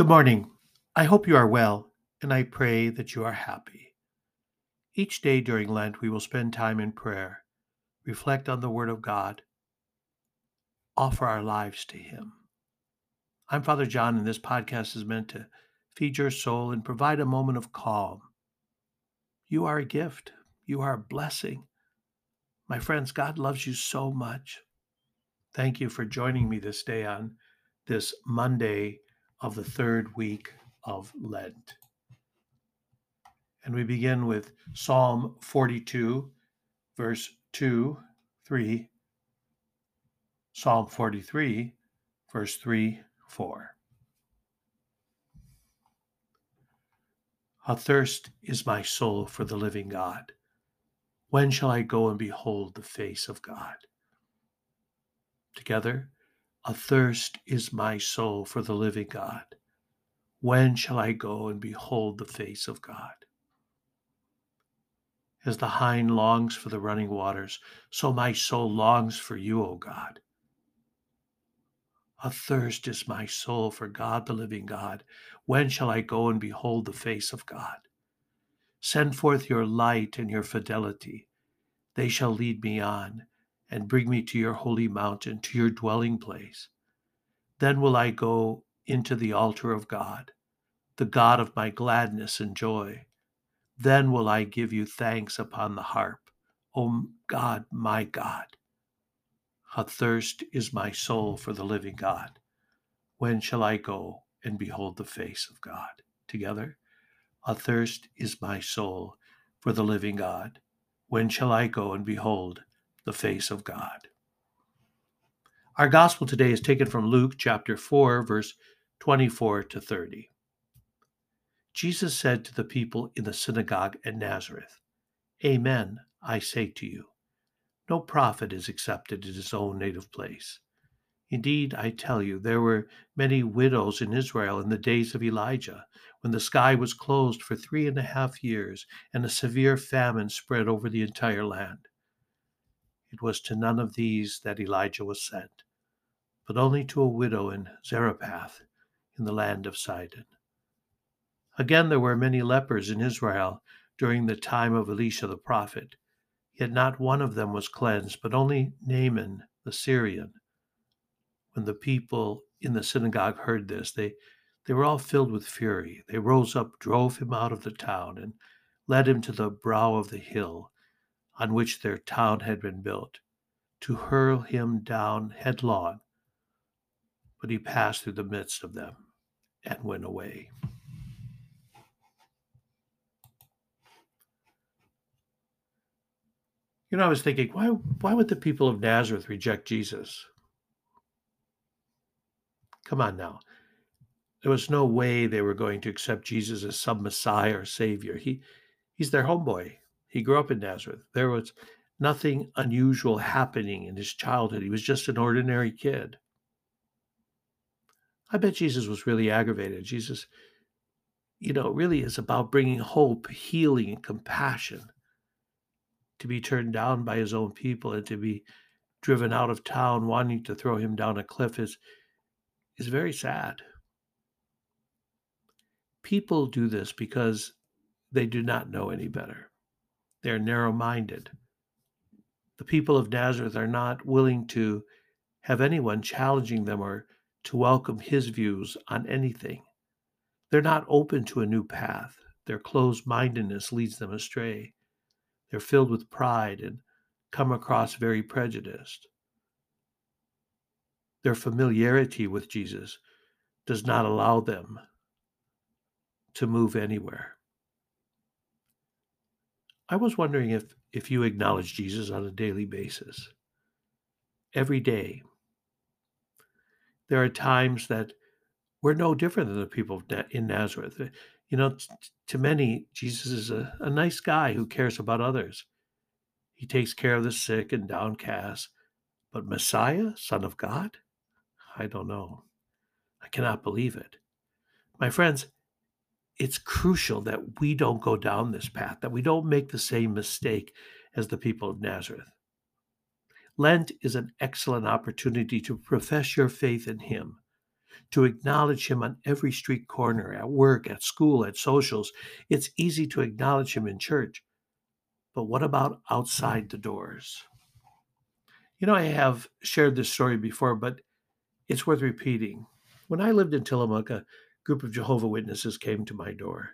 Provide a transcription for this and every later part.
Good morning. I hope you are well, and I pray that you are happy. Each day during Lent, we will spend time in prayer, reflect on the Word of God, offer our lives to Him. I'm Father John, and this podcast is meant to feed your soul and provide a moment of calm. You are a gift, you are a blessing. My friends, God loves you so much. Thank you for joining me this day on this Monday of the third week of Lent. And we begin with Psalm 42, verse 2, 3, Psalm 43, verse 3, 4. Athirst is my soul for the living God. When shall I go and behold the face of God? Together, Athirst is my soul for the living God. When shall I go and behold the face of God? As the hind longs for the running waters, so my soul longs for you, O God. Athirst is my soul for God, the living God. When shall I go and behold the face of God? Send forth your light and your fidelity. They shall lead me on and bring me to your holy mountain, to your dwelling place. Then will I go into the altar of God, the God of my gladness and joy. Then will I give you thanks upon the harp, O God, my God. A thirst is my soul for the living God. When shall I go and behold the face of God? Together, a thirst is my soul for the living God. When shall I go and behold the face of God. Our gospel today is taken from Luke chapter 4, verse 24 to 30. Jesus said to the people in the synagogue at Nazareth, Amen, I say to you, no prophet is accepted in his own native place. Indeed, I tell you, there were many widows in Israel in the days of Elijah, when the sky was closed for three and a half years and a severe famine spread over the entire land. It was to none of these that Elijah was sent, but only to a widow in Zarephath in the land of Sidon. Again, there were many lepers in Israel during the time of Elisha the prophet, yet not one of them was cleansed, but only Naaman the Syrian. When the people in the synagogue heard this, they, they were all filled with fury. They rose up, drove him out of the town, and led him to the brow of the hill on which their town had been built, to hurl him down headlong. But he passed through the midst of them and went away. You know, I was thinking, why, why would the people of Nazareth reject Jesus? Come on now. There was no way they were going to accept Jesus as some Messiah or Savior. He, he's their homeboy. He grew up in Nazareth. There was nothing unusual happening in his childhood. He was just an ordinary kid. I bet Jesus was really aggravated. Jesus, you know, really is about bringing hope, healing, and compassion. To be turned down by his own people and to be driven out of town, wanting to throw him down a cliff is, is very sad. People do this because they do not know any better. They're narrow minded. The people of Nazareth are not willing to have anyone challenging them or to welcome his views on anything. They're not open to a new path. Their closed mindedness leads them astray. They're filled with pride and come across very prejudiced. Their familiarity with Jesus does not allow them to move anywhere. I was wondering if, if you acknowledge Jesus on a daily basis, every day. There are times that we're no different than the people in Nazareth. Uh, you know, to many, Jesus is a, a nice guy who cares about others. He takes care of the sick and downcast. But Messiah, Son of God? I don't know. I cannot believe it. My friends, it's crucial that we don't go down this path, that we don't make the same mistake as the people of Nazareth. Lent is an excellent opportunity to profess your faith in Him, to acknowledge Him on every street corner, at work, at school, at socials. It's easy to acknowledge Him in church. But what about outside the doors? You know, I have shared this story before, but it's worth repeating. When I lived in Tillamook, a group of Jehovah Witnesses came to my door.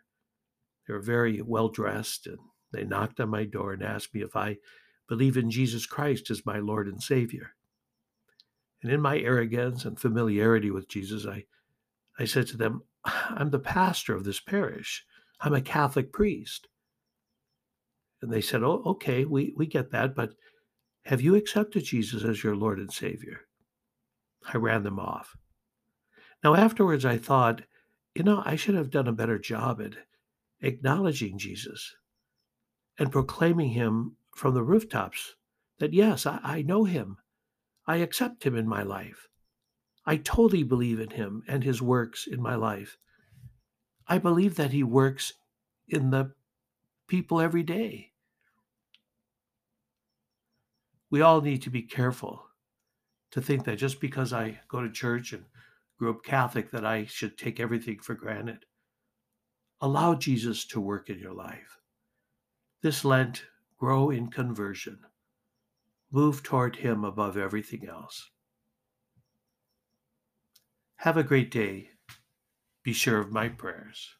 They were very well dressed and they knocked on my door and asked me if I believe in Jesus Christ as my Lord and Savior. And in my arrogance and familiarity with Jesus, I, I said to them, ah, I'm the pastor of this parish. I'm a Catholic priest. And they said, Oh, okay, we, we get that, but have you accepted Jesus as your Lord and Savior? I ran them off. Now, afterwards, I thought, you know, I should have done a better job at acknowledging Jesus and proclaiming him from the rooftops that, yes, I, I know him. I accept him in my life. I totally believe in him and his works in my life. I believe that he works in the people every day. We all need to be careful to think that just because I go to church and grew up Catholic that I should take everything for granted. Allow Jesus to work in your life. This Lent, grow in conversion. Move toward Him above everything else. Have a great day. Be sure of my prayers.